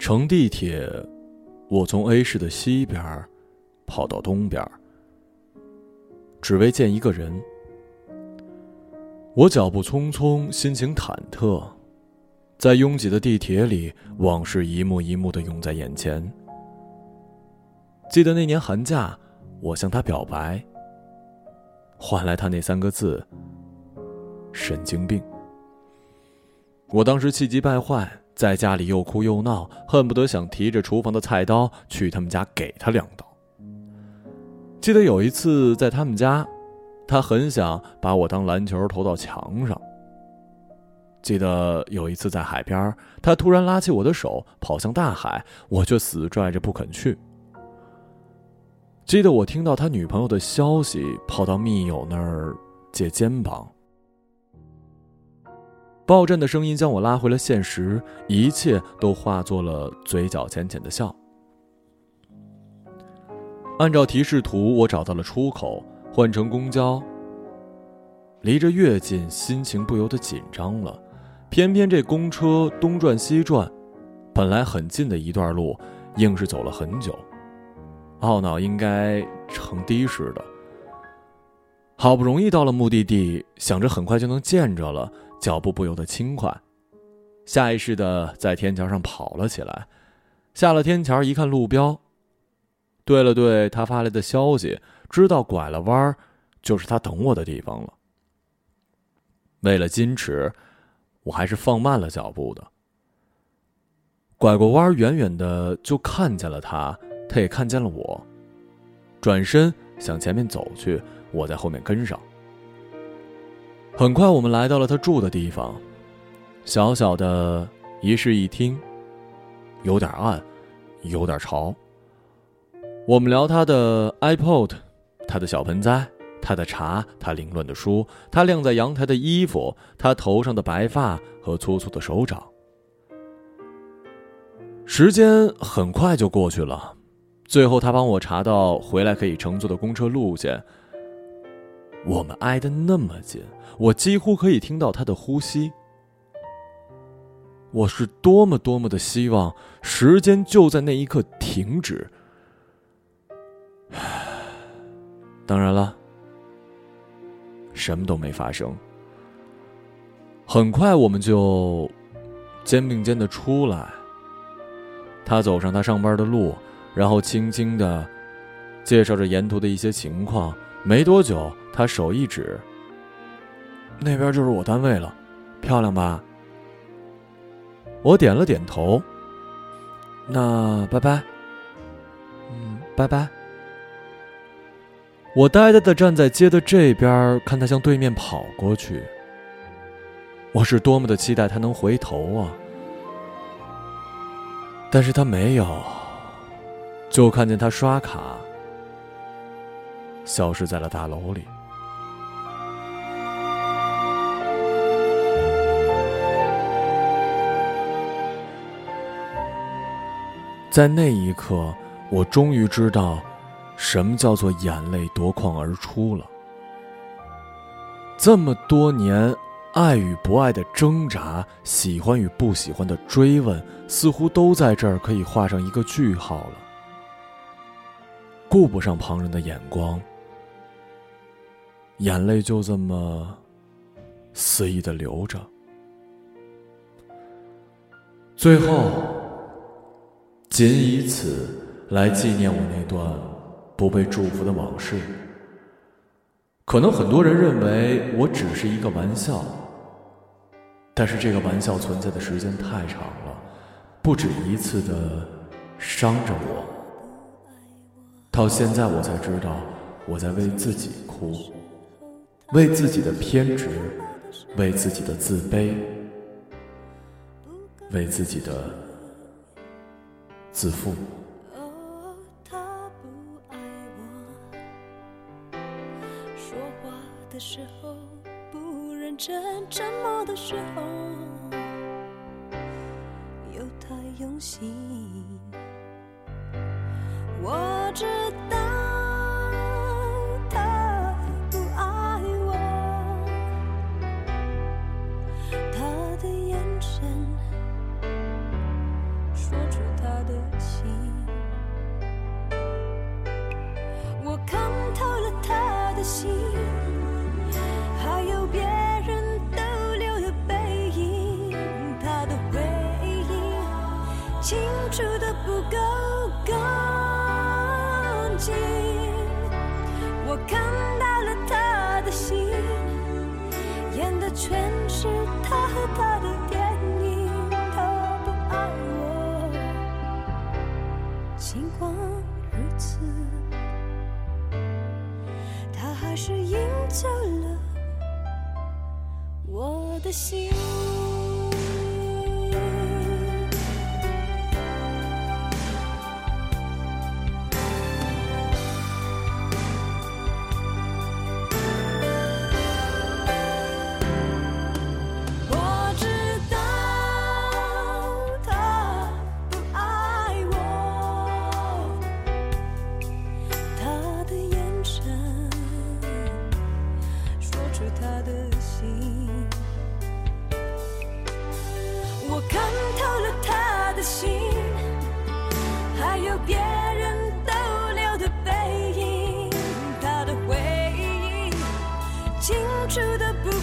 乘地铁，我从 A 市的西边跑到东边，只为见一个人。我脚步匆匆，心情忐忑，在拥挤的地铁里，往事一幕一幕的涌在眼前。记得那年寒假，我向他表白，换来他那三个字：神经病。我当时气急败坏。在家里又哭又闹，恨不得想提着厨房的菜刀去他们家给他两刀。记得有一次在他们家，他很想把我当篮球投到墙上。记得有一次在海边，他突然拉起我的手跑向大海，我却死拽着不肯去。记得我听到他女朋友的消息，跑到密友那儿借肩膀。报站的声音将我拉回了现实，一切都化作了嘴角浅浅的笑。按照提示图，我找到了出口，换乘公交。离着越近，心情不由得紧张了。偏偏这公车东转西转，本来很近的一段路，硬是走了很久。懊恼应该乘的士的。好不容易到了目的地，想着很快就能见着了。脚步不由得轻快，下意识的在天桥上跑了起来。下了天桥，一看路标，对了对他发来的消息，知道拐了弯就是他等我的地方了。为了矜持，我还是放慢了脚步的。拐过弯，远远的就看见了他，他也看见了我，转身向前面走去，我在后面跟上。很快，我们来到了他住的地方，小小的一室一厅，有点暗，有点潮。我们聊他的 iPod，他的小盆栽，他的茶，他凌乱的书，他晾在阳台的衣服，他头上的白发和粗粗的手掌。时间很快就过去了，最后他帮我查到回来可以乘坐的公车路线。我们挨得那么近，我几乎可以听到他的呼吸。我是多么多么的希望时间就在那一刻停止。当然了，什么都没发生。很快我们就肩并肩的出来。他走上他上班的路，然后轻轻的介绍着沿途的一些情况。没多久。他手一指，那边就是我单位了，漂亮吧？我点了点头。那拜拜。嗯，拜拜。我呆呆的站在街的这边，看他向对面跑过去。我是多么的期待他能回头啊！但是他没有，就看见他刷卡，消失在了大楼里。在那一刻，我终于知道，什么叫做眼泪夺眶而出了。这么多年，爱与不爱的挣扎，喜欢与不喜欢的追问，似乎都在这儿可以画上一个句号了。顾不上旁人的眼光，眼泪就这么肆意的流着，最后。仅以此来纪念我那段不被祝福的往事。可能很多人认为我只是一个玩笑，但是这个玩笑存在的时间太长了，不止一次的伤着我。到现在我才知道，我在为自己哭，为自己的偏执，为自己的自卑，为自己的。自负。哦，他不爱我，说话的时候不认真，沉默的时候又太用心。我清楚的不够干净，我看到了他的心，演的全是他和他的电影，他不爱我，尽管如此，他还是赢走了我的心。住的不